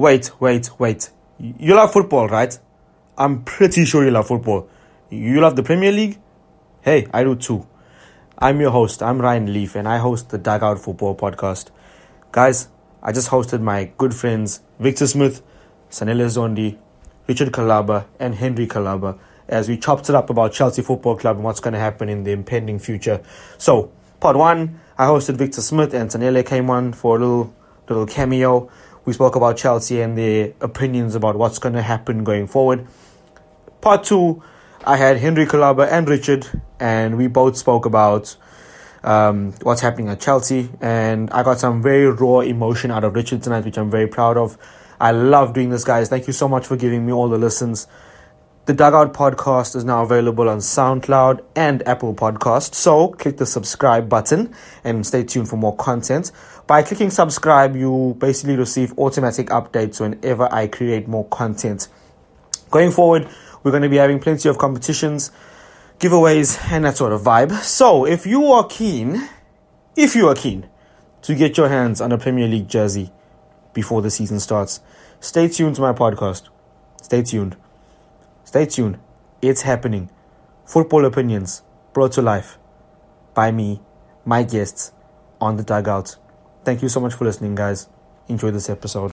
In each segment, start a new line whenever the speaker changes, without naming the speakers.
Wait, wait, wait. You love football, right? I'm pretty sure you love football. You love the Premier League? Hey, I do too. I'm your host. I'm Ryan Leaf, and I host the Dugout Football Podcast. Guys, I just hosted my good friends Victor Smith, Sanele Zondi, Richard Kalaba, and Henry Kalaba as we chopped it up about Chelsea Football Club and what's going to happen in the impending future. So, part one, I hosted Victor Smith, and Sanele came on for a little little cameo. We spoke about Chelsea and their opinions about what's going to happen going forward. Part two, I had Henry Kalaba and Richard, and we both spoke about um, what's happening at Chelsea. And I got some very raw emotion out of Richard tonight, which I'm very proud of. I love doing this, guys. Thank you so much for giving me all the listens. The Dugout podcast is now available on SoundCloud and Apple Podcast. So click the subscribe button and stay tuned for more content. By clicking subscribe, you basically receive automatic updates whenever I create more content. Going forward, we're going to be having plenty of competitions, giveaways, and that sort of vibe. So if you are keen, if you are keen to get your hands on a Premier League jersey before the season starts, stay tuned to my podcast. Stay tuned. Stay tuned. It's happening. Football opinions brought to life by me, my guests on the dugout. Thank you so much for listening, guys. Enjoy this episode.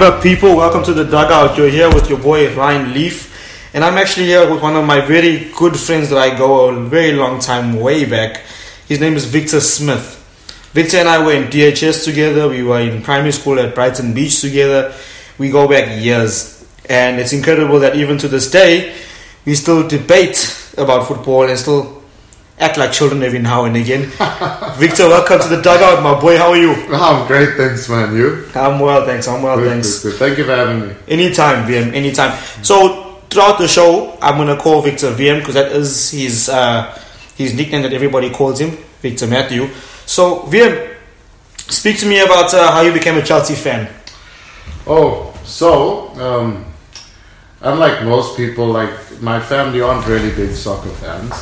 What up, people? Welcome to the dugout. You're here with your boy Ryan Leaf, and I'm actually here with one of my very good friends that I go a very long time way back. His name is Victor Smith. Victor and I were in DHS together. We were in primary school at Brighton Beach together. We go back years, and it's incredible that even to this day, we still debate about football and still act like children every now and again. Victor, welcome to the dugout, my boy. How are you?
I'm great, thanks, man. You?
I'm well, thanks. I'm well,
Good,
thanks.
good, good. Thank you for having me.
Anytime, VM, anytime. So throughout the show, I'm gonna call Victor VM because that is his uh, his nickname that everybody calls him, Victor Matthew. So VM, speak to me about uh, how you became a Chelsea fan.
Oh, so um, unlike most people, like my family aren't really big soccer fans.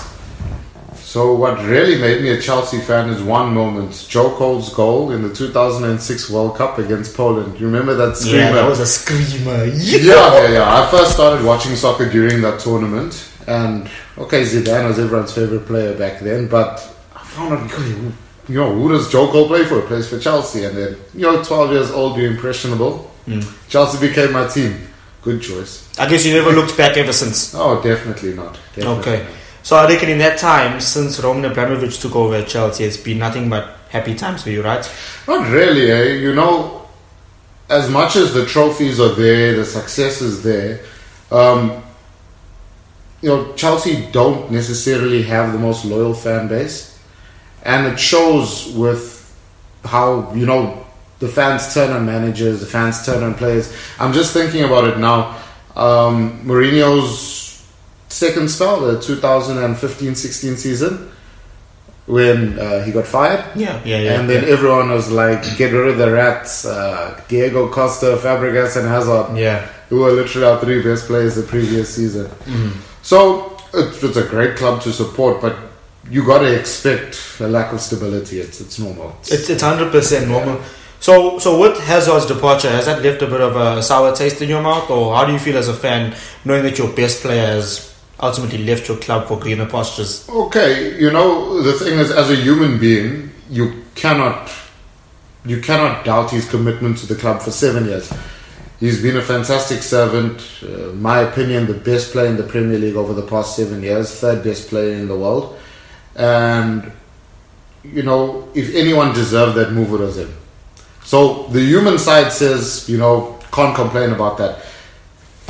So what really made me a Chelsea fan is one moment: Joe Cole's goal in the 2006 World Cup against Poland. You remember that screamer?
Yeah, that was a screamer.
yeah, yeah, yeah. I first started watching soccer during that tournament, and okay, Zidane was everyone's favorite player back then, but I found out, you know, who does Joe Cole play for? He plays for Chelsea, and then you know, 12 years old, you're impressionable. Hmm. Chelsea became my team. Good choice.
I guess you never looked back ever since.
Oh, definitely not. Definitely
Okay.
not.
So I reckon in that time, since Roman Abramovich took over at Chelsea, it's been nothing but happy times for you, right?
Not really, eh? You know, as much as the trophies are there, the success is there, um, you know, Chelsea don't necessarily have the most loyal fan base. And it shows with how, you know, the fans turn on managers, the fans turn on players. I'm just thinking about it now. Um, Mourinho's second spell, the 2015 16 season, when uh, he got fired.
Yeah, yeah, yeah.
And then everyone was like, get rid of the rats. Uh, Diego Costa, Fabregas, and Hazard,
yeah.
who were literally our three best players the previous season.
Mm-hmm.
So it, it's a great club to support, but you got to expect a lack of stability. It's it's normal.
It's it's hundred percent normal. So so with Hazard's departure, has that left a bit of a sour taste in your mouth, or how do you feel as a fan knowing that your best player has ultimately left your club for greener pastures?
Okay, you know the thing is, as a human being, you cannot you cannot doubt his commitment to the club for seven years. He's been a fantastic servant. Uh, my opinion, the best player in the Premier League over the past seven years, third best player in the world, and you know if anyone deserved that move, it was him. So the human side says, you know, can't complain about that.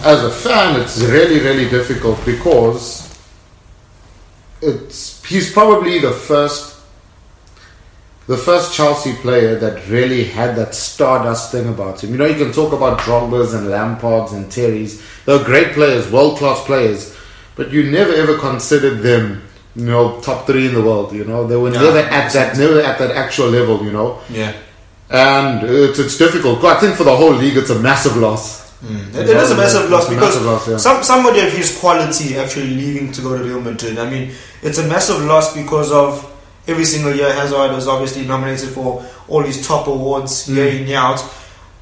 As a fan, it's really, really difficult because it's he's probably the first the first Chelsea player that really had that stardust thing about him. You know, you can talk about Drogba's and Lampard's and Terry's. They're great players, world class players, but you never ever considered them, you know, top three in the world. You know, they were
No,
never at that, never at that actual level. You know,
Yeah.
and uh, it's, it's difficult. I think for the whole league, it's a massive loss.
It, it is a massive loss because
massive loss, yeah.
some somebody of his quality actually leaving to go to Real Madrid. I mean, it's a massive loss because of every single year Hazard was obviously nominated for all these top awards
Mm.
year in year out.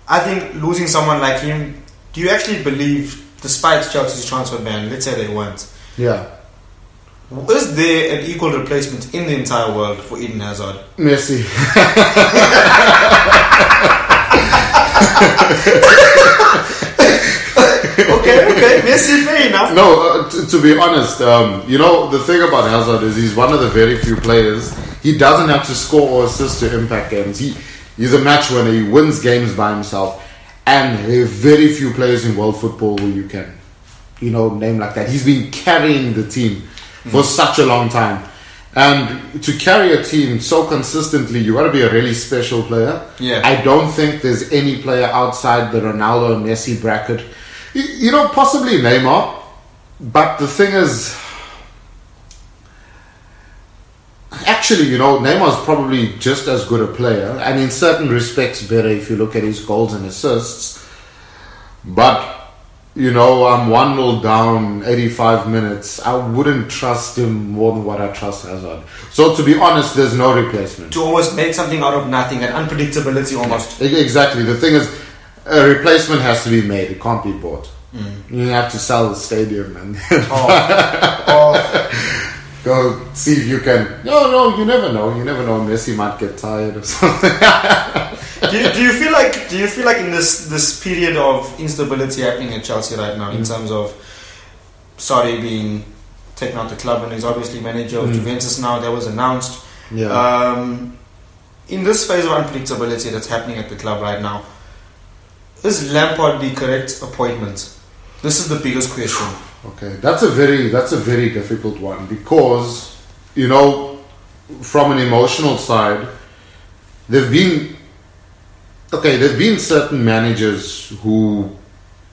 I think losing someone like him. Do you actually believe, despite Chelsea's transfer ban, let's say they weren't,
Yeah,
is there an equal replacement in the entire world for Eden Hazard?
Messi.
okay, okay, Messi, fair enough.
No, uh, t- to be honest, um, you know the thing about Hazard is he's one of the very few players. He doesn't have to score or assist to impact games. He he's a match winner. He wins games by himself, and there are very few players in world football who you can, you know, name like that. He's been carrying the team for such a long time. And to carry a team so consistently, you got to be a really special player.
Yeah.
I don't think there's any player outside the Ronaldo Messi bracket. You, know, possibly Neymar, but the thing is, actually, you know, Neymar's probably just as good a player, and in certain respects, better if you look at his goals and assists. But you know, I'm one 0 down, 85 minutes. I wouldn't trust him more than what I trust Hazard. So to be honest, there's no replacement.
To almost make something out of nothing, an unpredictability almost.
Exactly. The thing is, a replacement has to be made. It can't be bought. You have to sell the stadium and
Oh, oh.
go see if you can. No, no, you never know. You never know. Messi might get tired or something.
do, you, do you feel like do you feel like in this this period of instability happening at Chelsea right now in terms of Sarri being taken out the club and he's obviously manager of
Mm.
Juventus now that was announced
yeah.
um, in this phase of unpredictability that's happening at the club right now is Lampard the correct appointment this is the biggest question
Okay, that's a very that's a very difficult one because you know from an emotional side, there've been okay, there've been certain managers who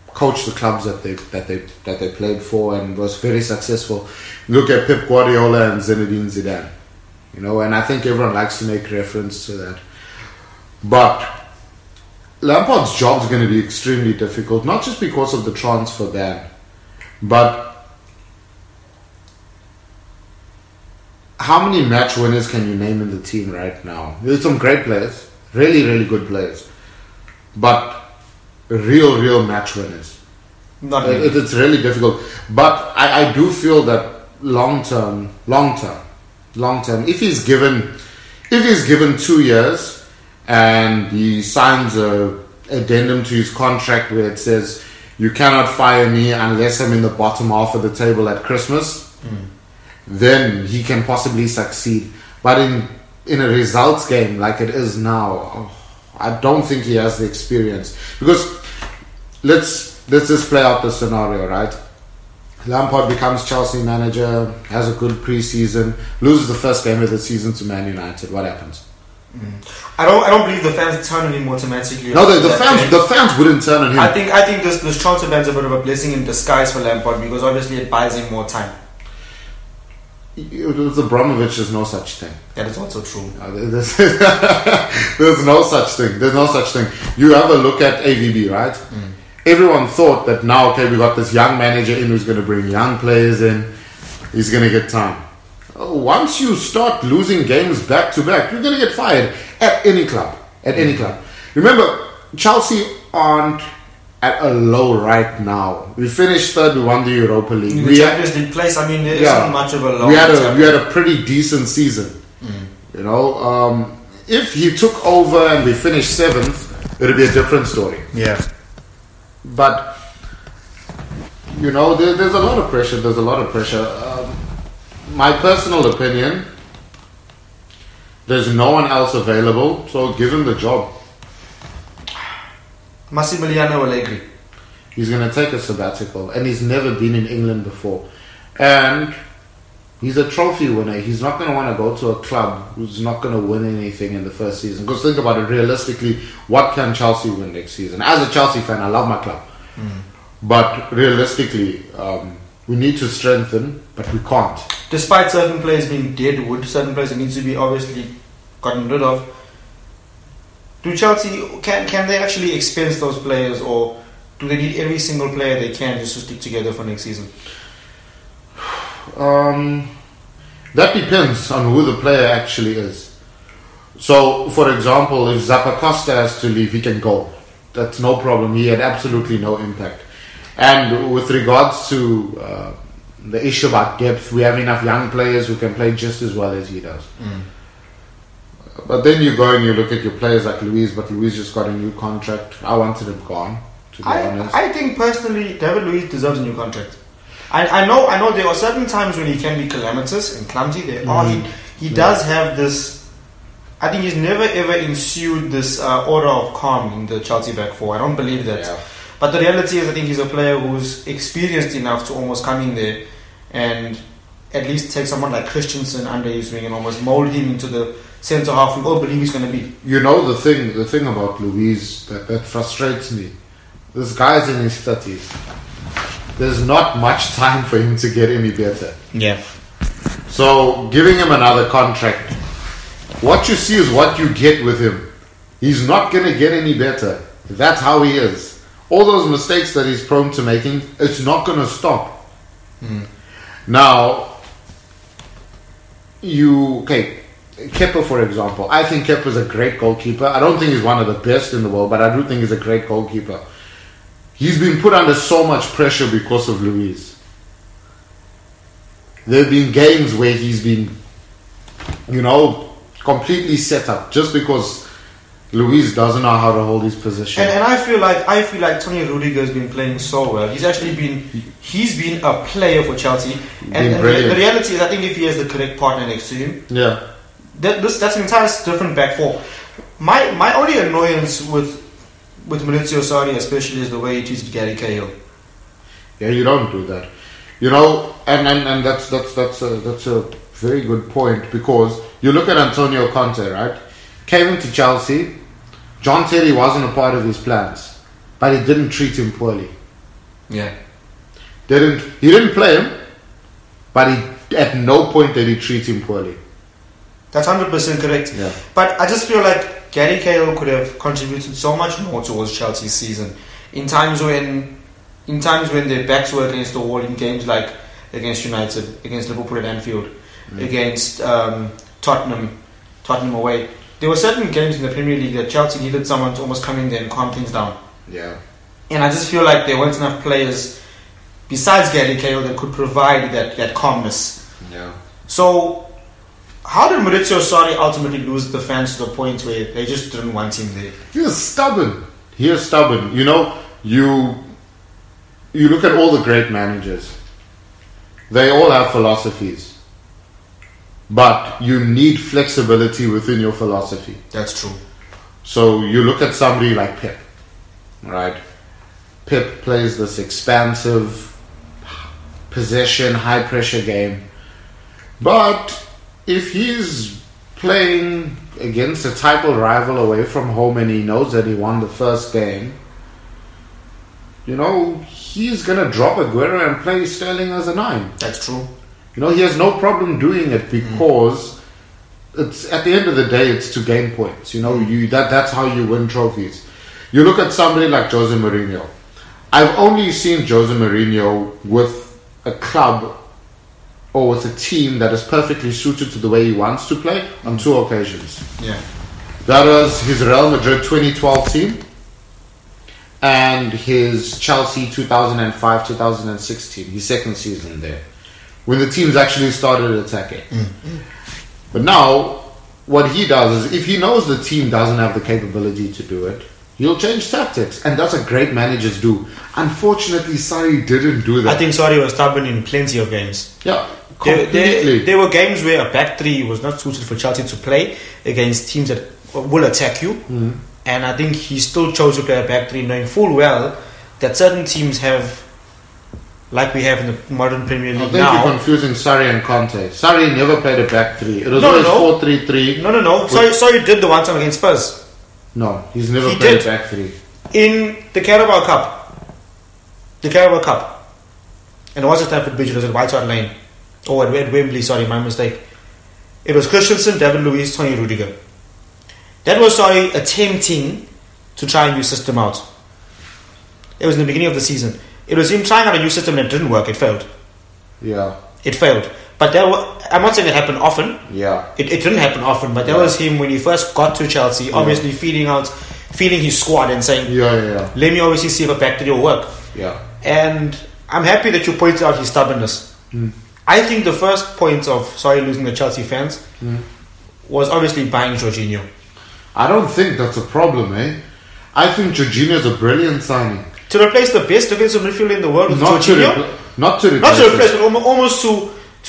coached the clubs that they that they that they played for and was very successful. Look at Pep Guardiola and Zinedine Zidane, you know, and I think everyone likes to make reference to that, but. Lampard's job is going to be extremely difficult, not just because of the transfer ban, but how many match winners can you name in the team right now? There's some great players, really, really good players, but real, real match winners.
not
It- it's really difficult. But I, I do feel that long term, long term, long term, if he's given, if he's given two years and he signs a addendum to his contract where it says you cannot fire me unless I'm in the bottom half of the table at Christmas, hmm. then he can possibly succeed. But in in a results game like it is now, oh, I don't think he has the experience because let's let's just play out the scenario, right? Lampard becomes Chelsea manager, has a good preseason, loses the first game of the season to Man United. What happens?
I don't I don't believe the fans turn on him automatically
No, the, the fans
game.
the fans wouldn't turn on him.
I think I think this this transfer ban's a bit of a blessing in disguise for Lampard because obviously it buys him more time.
With Abramovich, there's no such thing.
That is also true.
Uh, There's, there's no such thing. There's no such thing. You have a look at AVB, right? Everyone thought that now, okay, we got this young manager in who's going to bring young players in. He's going to get time. Uh, Once you start losing games back to back, you're going to get fired at any club. At any club. Remember, Chelsea aren't at a low right now. We finished third. We won the Europa League.
In the
We had-
Champions League place, I mean, there
Yeah.
not much of a long
we had a we had a pretty decent season. You know, um, if he took over and we finished seventh, it'd be a different story.
yeah.
But you know, there, there's a lot of pressure. There's a lot of pressure. Um, my personal opinion: there's no one else available, so give him the job.
Massimiliano Allegri.
He's going to take a sabbatical, and he's never been in England before. And He's a trophy winner. He's not going to want to go to a club who's not going to win anything in the first season. Because think about it realistically, what can Chelsea win next season? As a Chelsea fan, I love my club. But realistically, um, we need to strengthen, but we can't.
Despite certain players being dead wood, certain players that needs to be obviously gotten rid of. Do Chelsea can can they actually expense those players, or do they need every single player they can just to stick together for next season?
Um, that depends on who the player actually is. So, for example, if Zappacosta has to leave, he can go. That's no problem. He had absolutely no impact. And with regards to uh, the issue about depth, we have enough young players who can play just as well as he does. But then you go and you look at your players like Luiz, but Luiz just got a new contract. I wanted him gone, to be honest.
I, I think personally, David Luiz deserves a new contract. I, I know I know there are certain times when he can be calamitous and clumsy. There are he, he does have this. I think he's never ever ensued this uh, order of calm in the Chelsea back four. I don't believe that.
Yeah.
But the reality is, I think he's a player who's experienced enough to almost come in there and at least take someone like Christensen under his wing and almost mold him into the centre half we all believe he's going to be.
You know the thing, the thing about Luiz that, that frustrates me. This guy's in his thirties. There's not much time for him to get any better.
Yeah.
So giving him another contract, what you see is what you get with him. He's not gonna get any better. That's how he is. All those mistakes that he's prone to making, it's not gonna stop. Now, you okay? Kepa, for example, I think Kepa's a great goalkeeper. I don't think he's one of the best in the world, but I do think he's a great goalkeeper. He's been put under so much pressure because of Luiz. There have been games where he's been, you know, completely set up just because Luiz doesn't know how to hold his position.
And, and I feel like I feel like Toni Rudiger has been playing so well. He's actually been he's been a player for Chelsea. And, and the, the reality is, I think if he has the correct partner next to him,
yeah,
that, this that's an entire different back four. My my only annoyance with with Maurizio Sarri, especially, is the way he treated Gary Cahill.
yeah, you don't do that, you know, and and, and that's that's that's a that's a very good point because you look at Antonio Conte, right? Came into Chelsea. John Terry wasn't a part of his plans, but he didn't treat him poorly.
Yeah.
Didn't he didn't play him, but he at no point did he treat him poorly.
That's hundred percent correct.
Yeah.
But I just feel like Gary Cahill could have contributed so much more towards Chelsea's season in times when in times when their backs were against the wall in games like against United, against Liverpool at Anfield, against um, Tottenham, Tottenham away. There were certain games in the Premier League that Chelsea needed someone to almost come in there and calm things down.
Yeah.
And I just feel like there weren't enough players besides Gary Cahill that could provide that, that calmness.
Yeah.
So, how did Maurizio Sarri ultimately lose the fans to the point where they just didn't want him there?
He is stubborn. He stubborn. You know, you you look at all the great managers. They all have philosophies. But you need flexibility within your philosophy.
That's true.
So you look at somebody like Pep, right? Pep plays this expansive possession, high pressure game. But if he's playing against a title rival away from home and he knows that he won the first game, you know, he's gonna drop Aguero and play Sterling as a nine.
That's true.
You know, he has no problem doing it because it's at the end of the day, it's to gain points. You know, you that that's how you win trophies. You look at somebody like Jose Mourinho. I've only seen Jose Mourinho with a club or with a team that is perfectly suited to the way he wants to play on two occasions.
Yeah.
That was his Real Madrid 2012 team and his Chelsea 2005 2016, his second season there, when the teams actually started attacking. Mm. But now, what he does is if he knows the team doesn't have the capability to do it, he'll change tactics, and that's what great managers do. Unfortunately, Sarri didn't do that.
I think Sarri was stubborn in plenty of games.
yeah,
There,
completely.
there, there were games where a back three was not suited for Chelsea to play against teams that will attack you. Mm. And I think he still chose to play a back three, knowing full well that certain teams have like we have in the modern Premier League I
think you're confusing Sarri and Conte. Sarri never played a back three. It was
No,
always
no.
four three three.
No, no, no. Sorry, sorry, did the one time against Spurs
No, he's never
He
played
did.
a back three.
in the Carabao Cup. The Carabao Cup, and it wasn't Stamford Bridge. It was at White Hart Lane, or at, at Wembley. Sorry, my mistake. It was Christensen, David Luiz, Toni Rudiger. That was Sarri attempting to try a new system out. It was in the beginning of the season. It was him trying out a new system and it didn't work. It failed.
Yeah,
It failed. But there wa- I'm not saying it happened often.
yeah.
It, it didn't happen often, but there
Yeah.
was him when he first got to Chelsea, obviously feeling out, feeling his squad and saying,
Yeah, yeah, yeah.
let me obviously see if a back three will work.
yeah.
And I'm happy that you pointed out his stubbornness.
Hmm.
I think the first point of Sarri losing the Chelsea fans
Hmm.
was obviously buying Jorginho.
I don't think that's a problem, eh? I think Jorginho's a brilliant signing.
To replace the best defensive midfielder in the world with
Not to, repl- not to replace.
not to replace, but almost to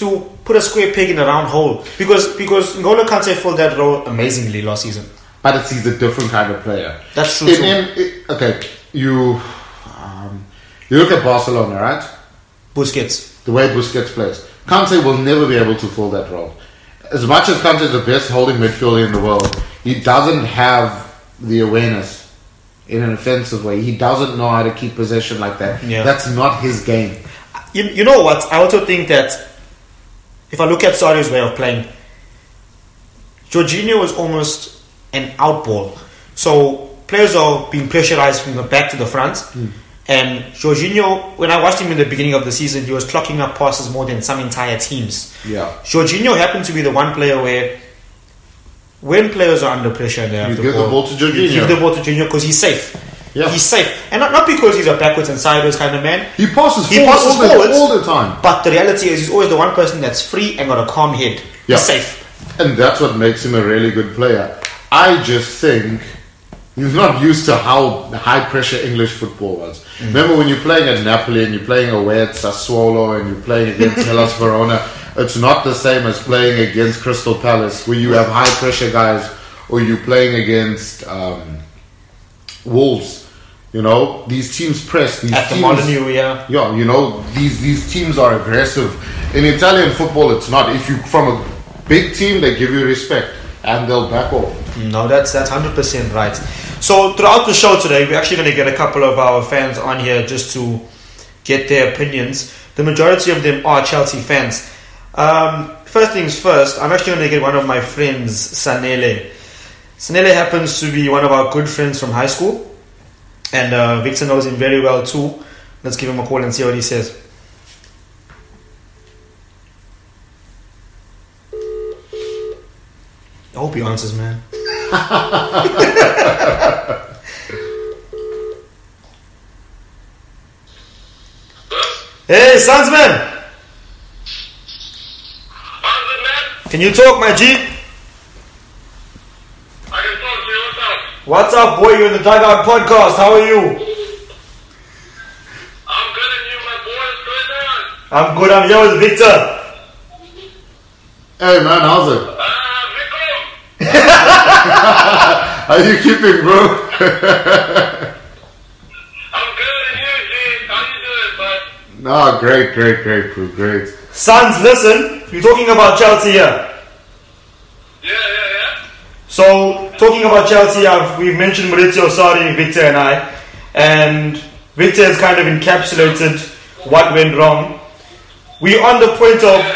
to put a square peg in a round hole. Because because N'Golo Kante filled that role amazingly last season.
But it's, he's a different kind of player.
That's true
In, in, it- okay, you um, you look at Barcelona, right?
Busquets.
The way Busquets plays, Kante will never be able to fill that role. As much as Kante is the best holding midfielder in the world, he doesn't have the awareness in an offensive way. He doesn't know how to keep possession like that.
Yeah.
That's not his game.
You, you know what? I also think that if I look at Sarri's way of playing, Jorginho is almost an outball. So players are being pressurized from the back to the front. Hmm. And Jorginho, when I watched him in the beginning of the season, he was clocking up passes more than some entire teams.
Yeah.
Jorginho happened to be the one player where, when players are under pressure, they have
You
the
give the
ball,
ball to Jorginho.
You give the ball to Jorginho because he's safe.
Yeah.
He's safe, and not, not because he's a backwards and sideways kind of man.
He passes
He
forward
passes
all, the,
forwards.
all the time.
But the reality is, he's always the one person that's free and got a calm head.
Yeah.
He's safe.
And that's what makes him a really good player. I just think he's not used to how high pressure English football was. Mm. Remember when you're playing at Napoli and you're playing away at Sassuolo and you're playing against Hellas Verona, it's not the same as playing against Crystal Palace where you have high pressure guys or you're playing against um, Wolves. You know, these teams press. These
At the
teams,
modern new yeah.
yeah, you know these these teams are aggressive. In Italian football, it's not. If you from a big team, they give you respect and they'll back off.
No, that's that's hundred percent right. So throughout the show today, we're actually going to get a couple of our fans on here just to get their opinions. The majority of them are Chelsea fans. Um, first things first, I'm actually going to get one of my friends, Sanele. Sanele happens to be one of our good friends from high school, and uh, Victor knows him very well too. Let's give him a call and see what he says. I hope he answers, man. hey, Sunsman!
How's it, man?
Can you talk, my G?
I can talk to you. What's up?
What's up, boy? You're in the Dugout Podcast. How are you?
I'm good and you, my boy. What's going on?
I'm good. I'm here with Victor.
Hey man, how's it?
Ah, Vico.
How you keeping, bro?
I'm good and you, G. How you doing, bud?
no, great, great, great, bro, great.
Sons, listen. We're talking about Chelsea here.
Yeah, yeah, yeah.
So, talking about Chelsea, I've, we've mentioned Maurizio Sarri, Victor, and I, and Victor has kind of encapsulated what went wrong. We're on the point of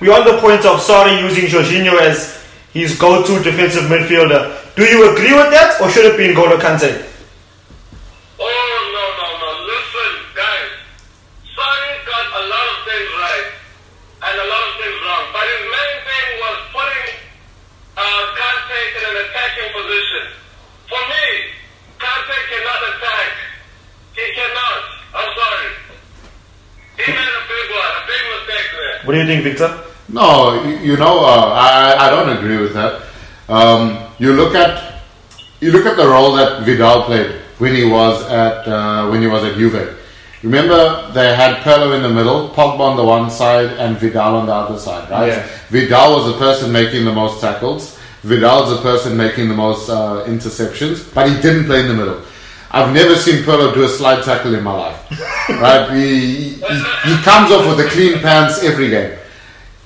we're on the point of Sarri using Jorginho as his go-to defensive midfielder. Do you agree with that, or should it be N'Golo Kante?
Oh, no, no, no. Listen, guys. Sonny got a lot of things right and a lot of things wrong. But his main thing was putting uh, Kante in an attacking position. For me, Kante cannot attack. He cannot. I'm sorry. He made a big one, a big mistake there.
What do you think, Victor?
No, you, you know, uh, I I don't agree with that. Um, you look at you look at the role that Vidal played when he was at uh, when he was at Juve. Remember, they had Pirlo in the middle, Pogba on the one side, and Vidal on the other side, right?
Yeah.
Vidal was the person making the most tackles. Vidal was the person making the most uh, interceptions, but he didn't play in the middle. I've never seen Pirlo do a slide tackle in my life. right? He, he, he comes off with the clean pants every game.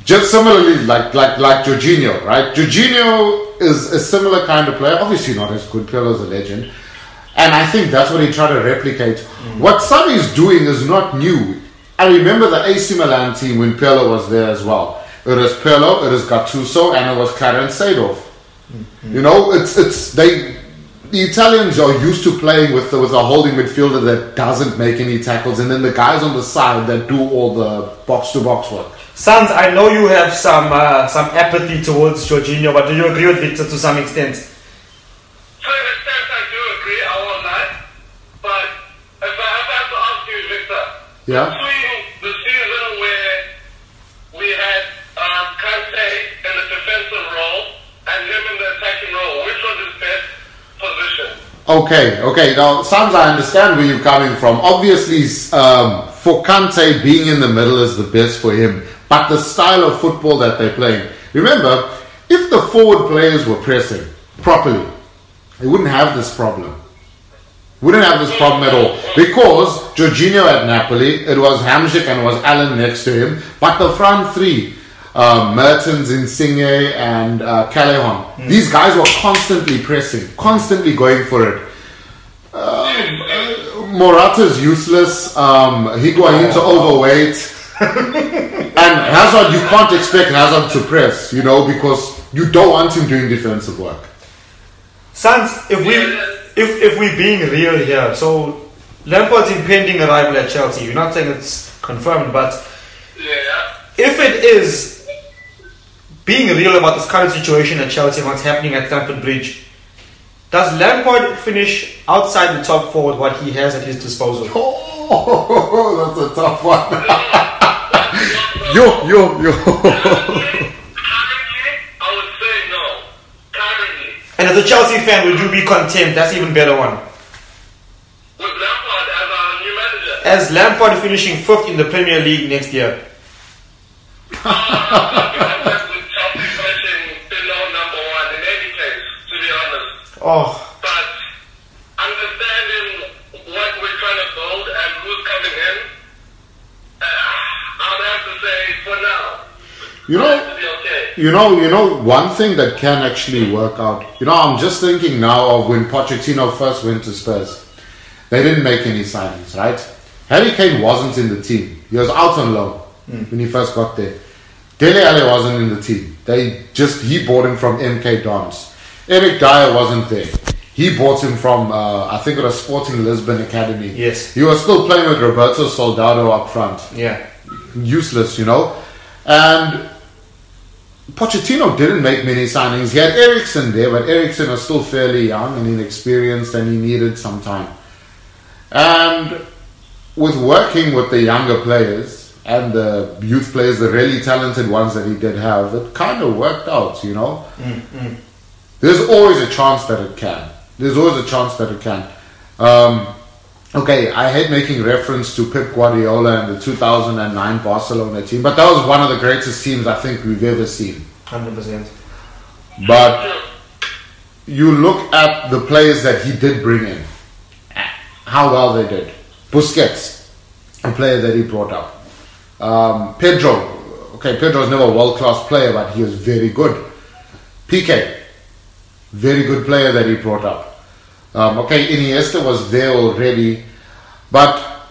Just similarly, like like like Jorginho, right? Jorginho is a similar kind of player. Obviously, not as good. Pirlo's a legend, and I think that's what he tried to replicate. What Sarri is doing is not new. I remember the AC Milan team when Pirlo was there as well. It was Pirlo, it was Gattuso, and it was Clarence Seedorf. You know, it's it's they. The Italians are used to playing with the, with a holding midfielder that doesn't make any tackles, and then the guys on the side that do all the box to box work.
Sans, I know you have some uh, some apathy towards Jorginho, but do you agree with Victor to some extent?
To an extent, I do agree, I won't lie. But if I if I have to ask you, Victor,
Yeah. Okay, okay. Now, Sams, I understand where you're coming from. Obviously, um, for Kante, being in the middle is the best for him. But the style of football that they're playing. Remember, if the forward players were pressing properly, they wouldn't have this problem. Wouldn't have this problem at all. Because Jorginho at Napoli, it was Hamsik and it was Allan next to him. But the front three, uh, Mertens, Insigne, and uh, Callejon, these guys were constantly pressing, constantly going for it. Um, uh, Morata's useless. Um, Higuain's overweight. and Hazard, you can't expect Hazard to press, you know, because you don't want him doing defensive work.
Sans, if we if if we're being real here, so Lampard's impending arrival at Chelsea. You're not saying it's confirmed, but
Yeah.
if it is being real about this current situation at Chelsea and what's happening at Stamford Bridge, does Lampard finish outside the top four with what he has at his disposal?
Oh, that's a tough one. yo, yo, yo.
Currently, I would say no. Currently.
And as a Chelsea fan, would you be content? That's even better one.
With Lampard as our new manager.
As Lampard finishing fifth in the Premier League next year. Oh,
But understanding what we're trying to build and who's coming in, uh, I'd have to say for now,
You
it
know,
to be okay.
you know, you know, one thing that can actually work out. You know, I'm just thinking now of when Pochettino first went to Spurs. They didn't make any signings, right? Harry Kane wasn't in the team. He was out on loan when he first got there. Dele Alli wasn't in the team. They just he bought him from MK Dons. Eric Dier wasn't there. He bought him from uh, I think it was Sporting Lisbon Academy.
Yes.
He was still playing with Roberto Soldado up front
yeah.
useless, you know. And Pochettino didn't make many signings. He had Eriksen there, but Eriksen was still fairly young and inexperienced, and he needed some time. And with working with the younger players and the youth players, the really talented ones that he did have, it kind of worked out, you know. There's always a chance that it can. There's always a chance that it can. Um, okay, I hate making reference to Pep Guardiola and the 2009 Barcelona team, but that was one of the greatest teams I think we've ever seen.
100%.
But you look at the players that he did bring in, how well they did. Busquets, a player that he brought up. Um, Pedro, okay, Pedro was never a world class player, but he was very good. Piqué, very good player that he brought up. Um, okay, Iniesta was there already, but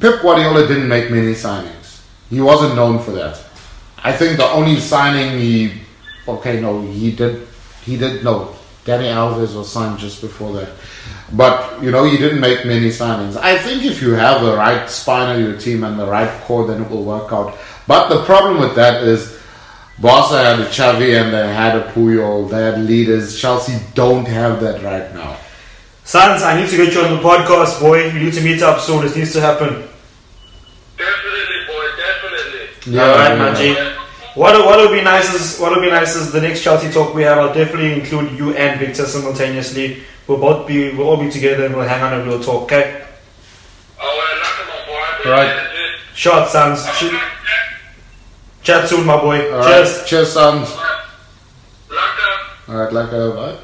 Pep Guardiola didn't make many signings. He wasn't known for that. I think the only signing he, okay, no, he did, he did no. Dani Alves was signed just before that, but you know he didn't make many signings. I think if you have the right spine of your team and the right core, then it will work out. But the problem with that is Barca had a Xavi and they had a Puyol. They had leaders. Chelsea don't have that right now.
Sans, I need to get you on the podcast, boy. You need to meet up soon. This needs to happen.
Definitely, boy, definitely.
Yeah,
All right,
yeah.
man, G. What what would be nice is what would be nice is the next Chelsea talk we have. I'll definitely include you and Victor simultaneously. We'll both be we'll all be together and we'll hang on and we'll talk. Okay.
Oh, well, knock him off, boy.
Right.
it, dude.
Short, Sans. Ch- Chat soon, my boy.
All right.
Cheers.
Cheers, sons.
Lock.
All right, like a what?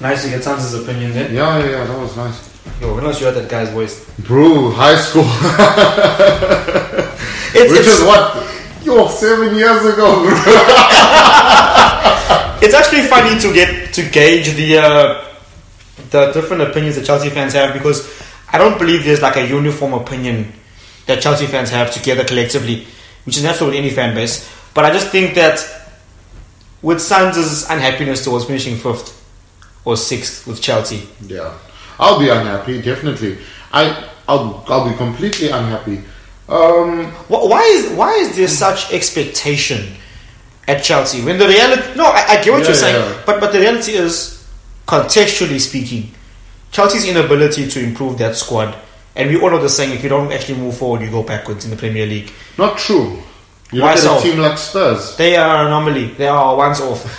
Nice to get Sans' opinion then.
Yeah, yeah, yeah, that was nice.
Yo, when else you heard that guy's voice?
Bro, high school.
It's,
Which
it's,
is what? Yo, seven years ago,
it's actually funny to get to gauge the uh, the different opinions that Chelsea fans have because I don't believe there's like a uniform opinion that Chelsea fans have together collectively, which is natural with any fan base. But I just think that with Sands' unhappiness towards finishing fifth or sixth with Chelsea,
Yeah, I'll be unhappy. Definitely, I I'll I'll be completely unhappy. Um,
why is why is there such expectation at Chelsea when the reality? No, I, I get what
Yeah,
you're saying,
yeah.
but but the reality is, contextually speaking, Chelsea's inability to improve that squad, and we all know the saying: if you don't actually move forward, you go backwards in the Premier League.
not true. You
Why
look at
so?
a team like Spurs.
They are an anomaly. They are once off.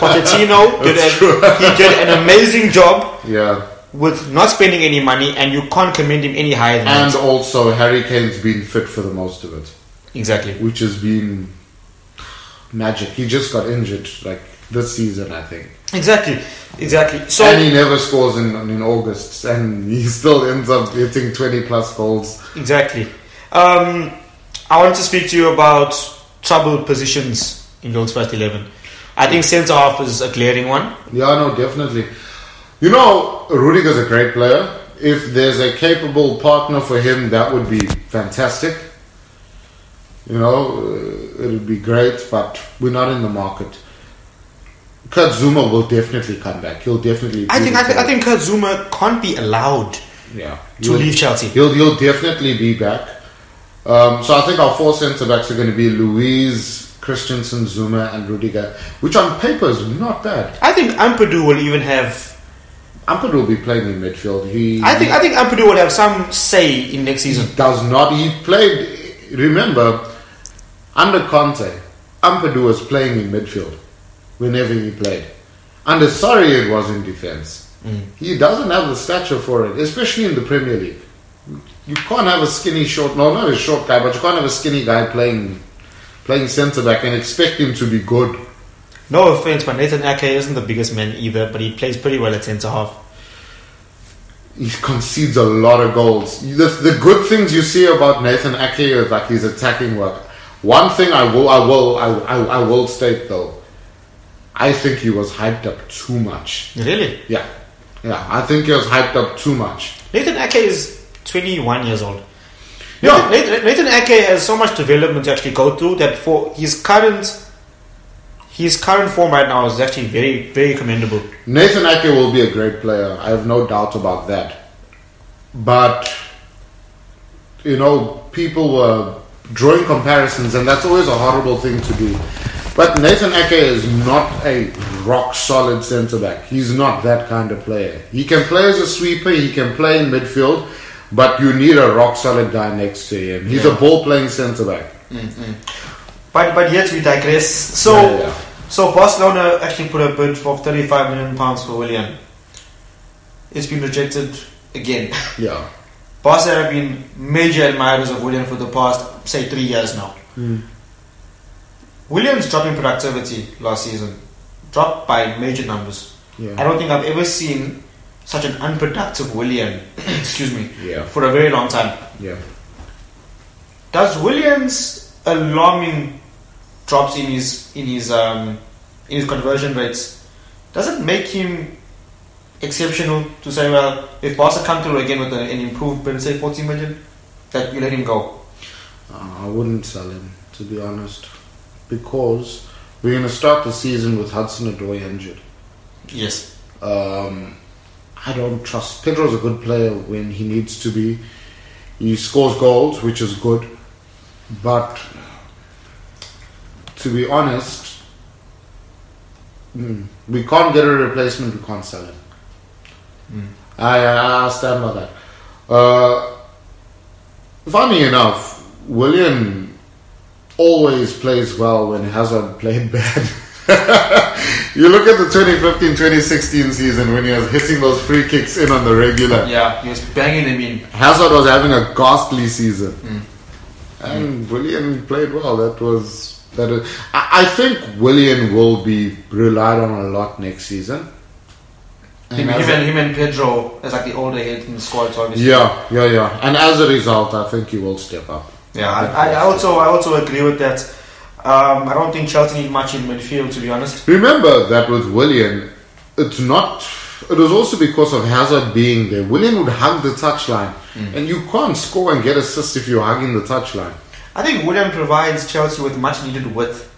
Pochettino did a, he did an amazing job
Yeah,
with not spending any money, and you can't commend him any higher than
and
that.
also Harry Kane's been fit for the most of it,
Exactly.
which has been magic. He just got injured like this season, I think.
Exactly. Exactly. So
and he never scores in in August, and he still ends up hitting twenty plus goals.
Exactly. Um, I want to speak to you about troubled positions in Lord's first eleven. I think centre half is a glaring one.
Yeah, no, definitely. You know, Rudiger's a great player. If there's a capable partner for him, that would be fantastic. You know, uh, it would be great, but we're not in the market. Kurt Zouma will definitely come back. He'll definitely.
I think I, think I think Kurt Zouma can't be allowed
yeah,
to
He'll-
leave Chelsea.
He'll he'll definitely be back. Um, so I think our four centre backs are going to be Luiz, Christensen, Zouma, and Rudiger, which on paper is not bad.
I think Ampadu will even have.
Ampadu will be playing in midfield. He
I think I think Ampadu will have some say in next season.
does not. He played. Remember, under Conte, Ampadu was playing in midfield whenever he played. Under Sarri, it was in defense. Mm. He doesn't have the stature for it, especially in the Premier League. You can't have a skinny short. No, not a short guy, but you can't have a skinny guy playing playing centre back and expect him to be good.
No offense, but Nathan Ake isn't the biggest man either, but he plays pretty well at centre half.
He concedes a lot of goals. The, the good things you see about Nathan Ake is like his attacking work. One thing I will, I will, I, I, I will state though, I think he was hyped up too much.
Really,
Yeah, yeah, I think he was hyped up too much.
Nathan Ake is 21 years old.
Yeah.
Nathan, Nathan Ake has so much development to actually go through that for his current his current form right now is actually very very commendable.
Nathan Ake will be a great player. I have no doubt about that. But you know, people were drawing comparisons, and that's always a horrible thing to do. But Nathan Ake is not a rock solid centre back. He's not that kind of player. He can play as a sweeper. He can play in midfield, but you need a rock solid guy next to him. He's a ball playing centre back. Mm, mm.
But but yet we digress. So
Yeah, yeah.
so Barcelona actually put a bid for 35 million pounds for Willian. It's been rejected again.
Yeah.
Barca have been major admirers of Willian for the past say three years now. Mm. Willian's dropping productivity last season, dropped by major numbers.
Yeah.
I don't think I've ever seen such an unproductive Willian, excuse me,
Yeah.
for a very long time.
Yeah.
Does Willian's alarming drops in his in his um, in his conversion rates does it make him exceptional to say well if Barca come through again with an, an improved bid say 40 million that you let him go
Uh, I wouldn't sell him, to be honest, because we're going to start the season with Hudson Odoi injured.
yes
Um, I don't trust. Pedro's a good player when he needs to be. He scores goals, which is good, but to be honest, mm, we can't get a replacement. We can't sell him. I, I I stand by that. Uh, funny enough, Willian always plays well when Hazard played bad. you look at the 2015-2016 season when he was hitting those free kicks in on the regular.
yeah he was banging them in
Hazard was having a ghastly season, hmm. and Willian played well. That was that. Is, I, I think Willian will be relied on a lot next season.
Him,
And
him,
a-
and, him and Pedro as like the older head in the squad, obviously.
yeah, yeah, yeah. And as a result, I think he will step up.
Yeah, I, I also I also agree with that. Um, I don't think Chelsea need much in midfield, to be honest.
Remember that with Willian, it's not. It was also because of Hazard being there. Willian would hug the touchline, and you can't score and get assists if you're hugging the touchline.
I think Willian provides Chelsea with much needed width.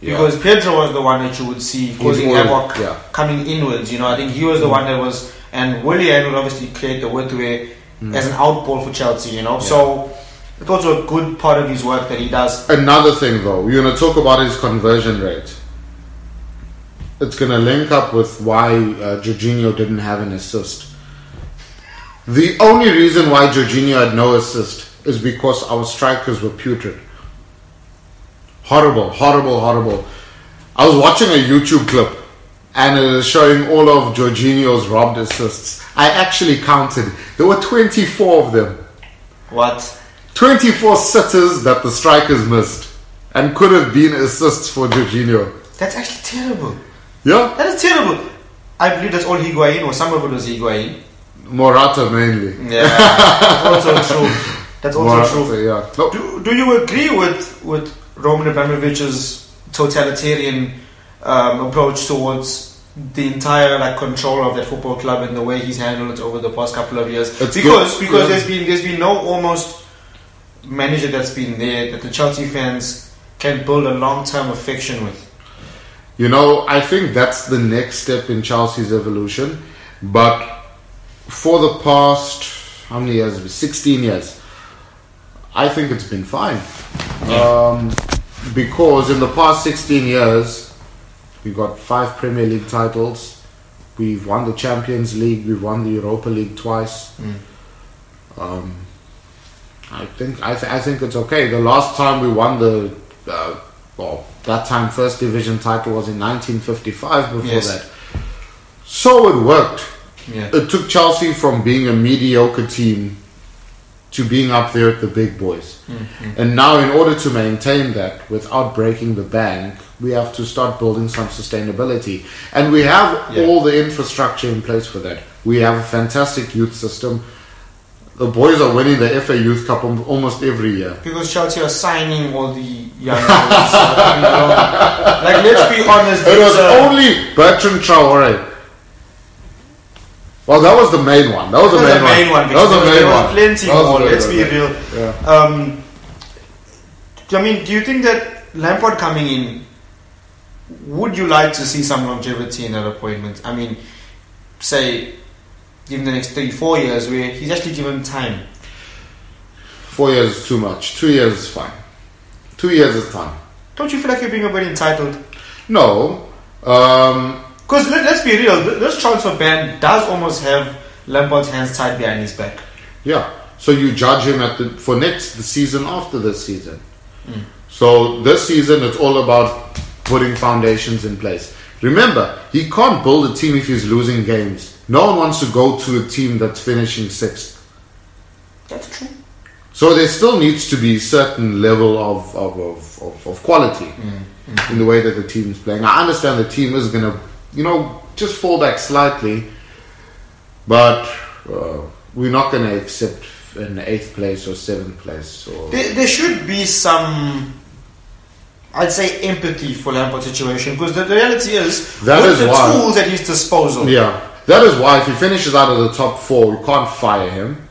Yeah.
Because Pedro was the one that you would see causing
more-
havoc
yeah.
coming inwards. You know, I think he was the one that was, and Willian would obviously create the width where
Mm.
as an out ball for Chelsea. You know, so it's also a good part of his work that he does.
Another thing, though, you're gonna talk about his conversion rate. It's gonna link up with why uh, Jorginho didn't have an assist. The only reason why Jorginho had no assist is because our strikers were putrid. Horrible, horrible, horrible. I was watching a YouTube clip and it is showing all of Jorginho's robbed assists. I actually counted. There were 24 of them.
What?
24 sitters that the strikers missed and could have been assists for Jorginho.
That's actually terrible.
Yeah?
That is terrible. I believe that's all Higuain, or some of it was Higuain.
Morata mainly.
Yeah, that's also true. That's also
Morata,
true.
yeah. No,
Do, do you agree with with Roman Abramovich's totalitarian um, approach towards the entire like control of that football club and the way he's handled it over the past couple of years?
It's
because
good,
because
yeah.
there's been there's been no almost manager that's been there that the Chelsea fans can build a long term affection with.
You know, I think that's the next step in Chelsea's evolution. But for the past, how many years? 16 years. I think it's been fine. Um, because in the past 16 years, we got five Premier League titles. We've won the Champions League. We've won the Europa League twice. Um, I think I, th- I think it's okay. The last time we won the uh, well that time first division title was in 1955. Before
Yes.
that, so it worked.
Yeah.
It took Chelsea from being a mediocre team to being up there at the big boys. And now, in order to maintain that without breaking the bank, we have to start building some sustainability. And we have
Yeah.
all the infrastructure in place for that. We have a fantastic youth system. The boys are winning the FA Youth Cup almost every year.
Because Chelsea are signing all the young know. like, let's be honest.
It was
uh,
only Bertrand Traore. Well, that was the main one. That was the
That was
main,
the main one.
That was the main
there was
one.
plenty more. Let's be real.
Yeah.
Um, I mean, do you think that Lampard coming in? Would you like to see some longevity in that appointment? I mean, say, in the next three, four years, where he's actually given time.
Four years is too much. Two years is fine. Two years is time.
Don't you feel like you're being a bit entitled?
No. Um,
Because let, let's be real, th- this transfer ban does almost have Lampard's hands tied behind his back.
yeah. So you judge him at the for next the season after this season. So this season it's all about putting foundations in place. Remember, he can't build a team if he's losing games. No one wants to go to a team that's finishing sixth.
That's true.
So there still needs to be certain level of of, of, of, of quality in the way that the team is playing. I understand the team is gonna, you know, just fall back slightly, but uh, we're not gonna accept an eighth place or seventh place. Or
There, there should be some, I'd say, empathy for Lampard's situation because the, the reality is,
That
with
is
the
why-
tools at his disposal,
yeah, that is why if he finishes out of the top four, we can't fire him.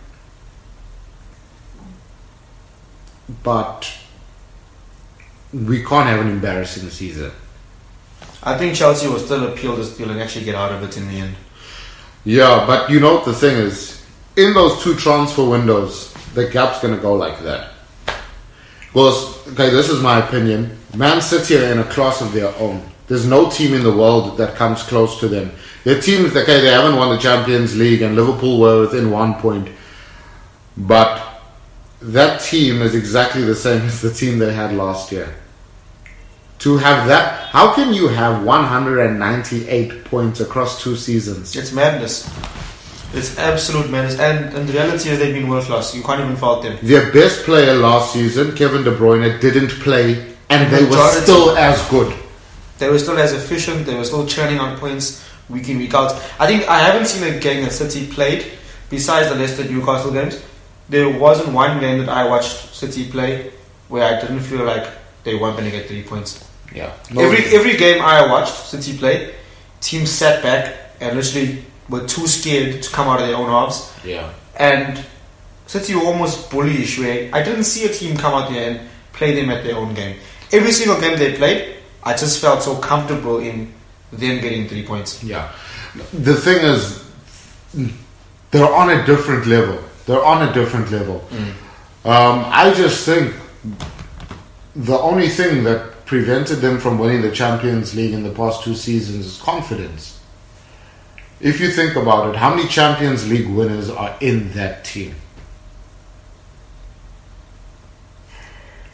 But we can't have an embarrassing season.
I think Chelsea will still appeal this deal and actually get out of it in the end.
Yeah, but you know what the thing is, in those two transfer windows, the gap's gonna go like that. Because okay, this is my opinion. Man City are in a class of their own. There's no team in the world that comes close to them. Their teams, okay, they haven't won the Champions League, and Liverpool were within one point. But that team is exactly the same as the team they had last year. To have that, how can you have 198 points across two seasons?
It's madness. It's absolute madness. And, and the reality is they've been world class. You can't even fault them.
Their best player last season, Kevin De Bruyne, didn't play, and they were still as good.
They were still as efficient. They were still churning out points. Week in week out. I think I haven't seen a game that City played besides the Leicester Newcastle games. There wasn't one game that I watched City play where I didn't feel like they weren't going to get three points.
Yeah.
Every every game I watched City play, teams sat back and literally were too scared to come out of their own halves.
yeah.
And City were almost bullyish where I didn't see a team come out there and play them at their own game. Every single game they played, I just felt so comfortable in them getting three points.
Yeah. The thing is, they're on a different level. They're on a different level. Um, I just think the only thing that prevented them from winning the Champions League in the past two seasons is confidence. If you think about it, how many Champions League winners are in that team?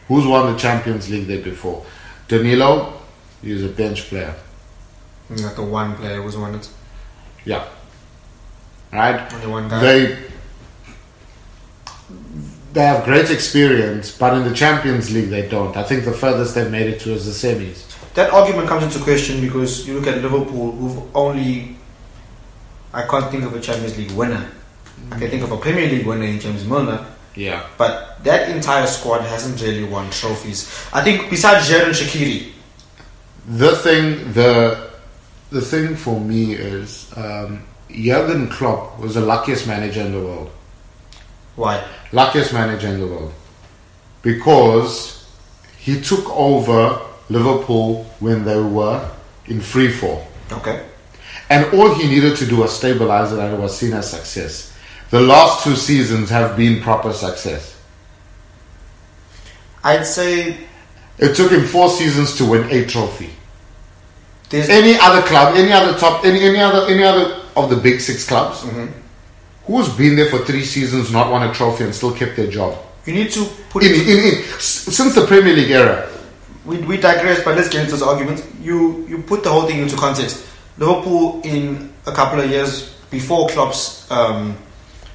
Who's won the Champions League there before? Danilo, he's a bench player.
Like the one player was one it.
Yeah. Right?
Only one guy.
They they have great experience, but in the Champions League they don't. I think the furthest they've made it to is the semis.
That argument comes into question because you look at Liverpool, who've only. I can't think of a Champions League winner. I can think of a Premier League winner in James Milner,
Yeah.
but that entire squad hasn't really won trophies. I think besides Xherdan Shaqiri,
The thing the the thing for me is um, Jurgen Klopp was the luckiest manager in the world.
why?
Luckiest manager in the world. Because he took over Liverpool when they were in free fall.
Okay.
And all he needed to do was stabilize it and it was seen as success. The last two seasons have been proper success.
I'd say
It took him four seasons to win a trophy.
There's
Any other club, any other top, any, any other, any other of the big six clubs, who's been there for three seasons, not won a trophy, and still kept their job?
you need to put
In,
it.
in, in, s- since the Premier League era,
we, we digress, but let's get into this argument. You you put the whole thing into context. Liverpool in a couple of years before Klopp's um,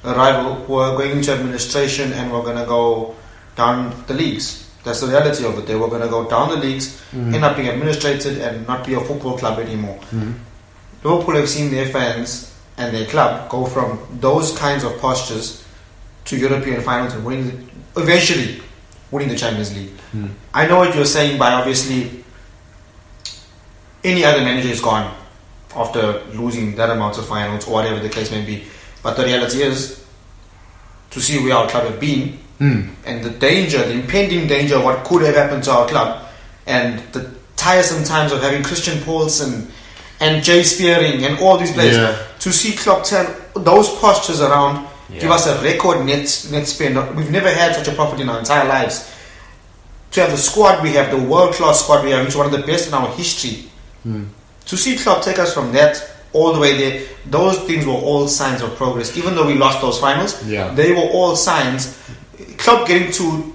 arrival were going into administration and were going to go down the leagues. That's the reality of it. They were going to go down the leagues, mm-hmm. end up being administrated, and not be a football club anymore. Mm-hmm. Liverpool have seen their fans and their club go from those kinds of postures to European finals and winning, the, eventually winning the Champions League. Mm-hmm. I know what you're saying by obviously any other manager is gone after losing that amount of finals or whatever the case may be. But the reality is, to see where our club have been Hmm. and the danger, the impending danger of what could have happened to our club, and the tiresome times of having Christian Poulsen and Jay Spearing and all these players,
Yeah.
to see Klopp turn those postures around, give us a record net net spend. We've never had such a profit in our entire lives to have the squad we have, the world class squad we have, which is one of the best in our history. Hmm. To see Klopp take us from that all the way there, those things were all signs of progress. Even though we lost those finals,
Yeah.
they were all signs. Klopp getting to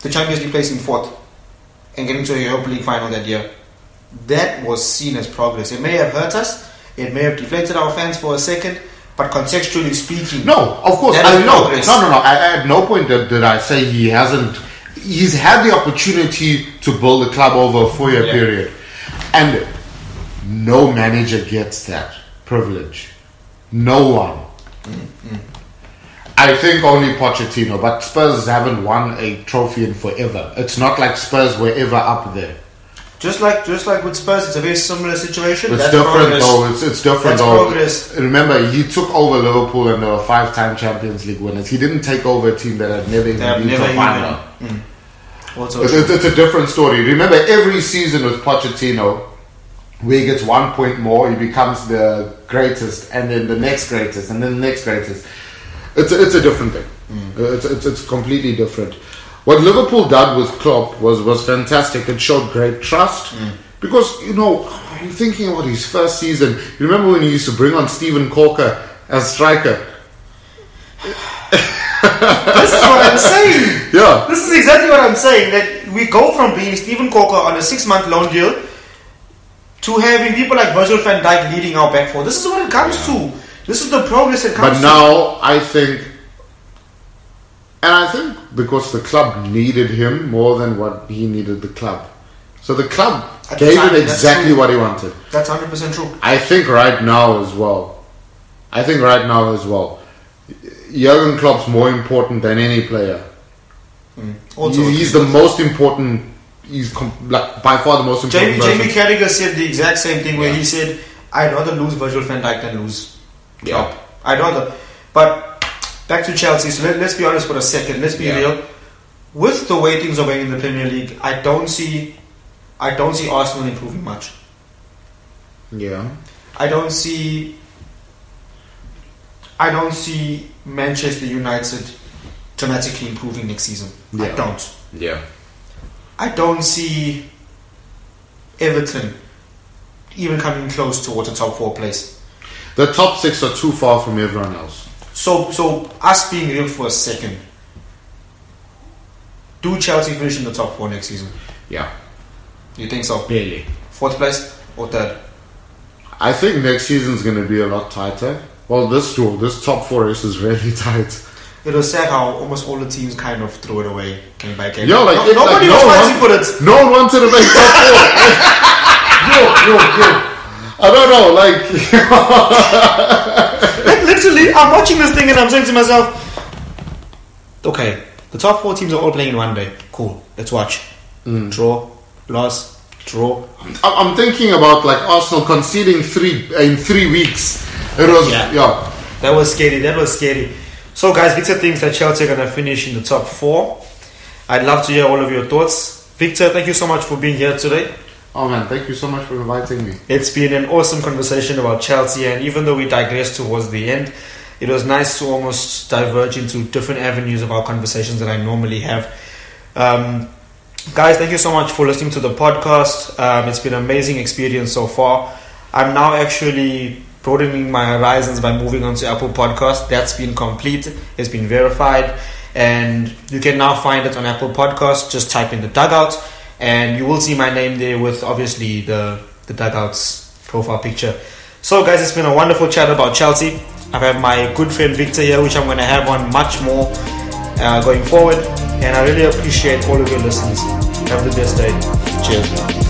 the Champions League placing fourth and getting to a Europa League final that year, that was seen as progress. It may have hurt us, it may have deflated our fans for a second, but contextually speaking,
No, of course.
That
I know.
progress.
No, no, no. I, at no point did, did I say he hasn't. He's had the opportunity to build the club over a four-year
Yeah.
period, and no manager gets that privilege. No one. Mm, mm. I think only Pochettino, but Spurs haven't won a trophy in forever. It's not like Spurs were ever up there.
just like just like with Spurs, it's a very similar situation.
It's
That's
different
progress.
though. It's, it's different
That's
though.
progress.
Remember, he took over Liverpool and they were five-time Champions League winners. He didn't take over a team that had never even been to
hmm.
a final.
Also,
It's, it's, it's a different story. Remember, every season with Pochettino, where he gets one point more, he becomes the greatest, and then the next greatest, and then the next greatest. It's a, it's a different thing. Uh, It's, it's, it's completely different. What Liverpool did with Klopp was, was fantastic. It showed great trust. Because, you know, I'm thinking about his first season. You remember when he used to bring on Steven Caulker as striker?
this is what I'm saying.
Yeah.
This is exactly what I'm saying. That we go from being Steven Caulker on a six-month loan deal to having people like Virgil van Dijk leading our back four. This is what it comes to. This is the progress it comes
But now I think, and I think because the club needed him more than what he needed the club. So the club
At the
gave
time,
him exactly what he wanted.
That's hundred percent true.
I think right now as well. I think right now as well. Jurgen Klopp's more important than any player. Mm.
Also,
He- he's the most important. He's com- like by far the most important.
Jamie,
person.
Jamie Carragher said the exact same thing where he said, "I'd rather lose Virgil van Dijk than lose Klopp. I'd rather." But back to Chelsea. So let, let's be honest for a second. Let's be
Yeah.
real. With the way things are going in the Premier League, I don't see, I don't see Arsenal improving much.
Yeah.
I don't see, I don't see Manchester United dramatically improving next season.
Yeah.
I don't.
Yeah.
I don't see Everton even coming close towards a top four place.
The top six are too far from everyone else.
So, so us being real for a second, do Chelsea finish in the top four next season?
Yeah.
You think so?
Barely.
Fourth place or third?
I think next season's going to be a lot tighter. Well, this tour, this top four race is really tight.
It was sad how almost all the teams kind of threw it away game by game.
Yo, like,
No-
it's
nobody
like
was
no
fighting
one-
for it.
No one wanted to make top four. yo, yo, yo. I don't know, like,
Like, literally, I'm watching this thing and I'm saying to myself, okay, the top four teams are all playing in one day. Cool, let's watch.
Mm.
Draw, loss, draw.
I'm- I'm thinking about like Arsenal conceding three in three weeks. It was
Yeah.
yeah.
That was scary. That was scary. So, guys, Victor thinks that Chelsea are going to finish in the top four. I'd love to hear all of your thoughts. Victor, thank you so much for being here today.
Oh man, thank you so much for inviting me.
It's been an awesome conversation about Chelsea, and even though we digressed towards the end, it was nice to almost diverge into different avenues of our conversations that I normally have. Um, guys, thank you so much for listening to the podcast. Um, it's been an amazing experience so far. I'm now actually broadening my horizons by moving on to Apple Podcast. That's been complete. It's been verified, and you can now find it on Apple Podcast. Just type in the dugout, and you will see my name there with obviously the the dugouts profile picture. So, guys, it's been a wonderful chat about Chelsea. I've had my good friend Victor here, which I'm going to have on much more uh, going forward. And I really appreciate all of your listens. Have the best day. Cheers.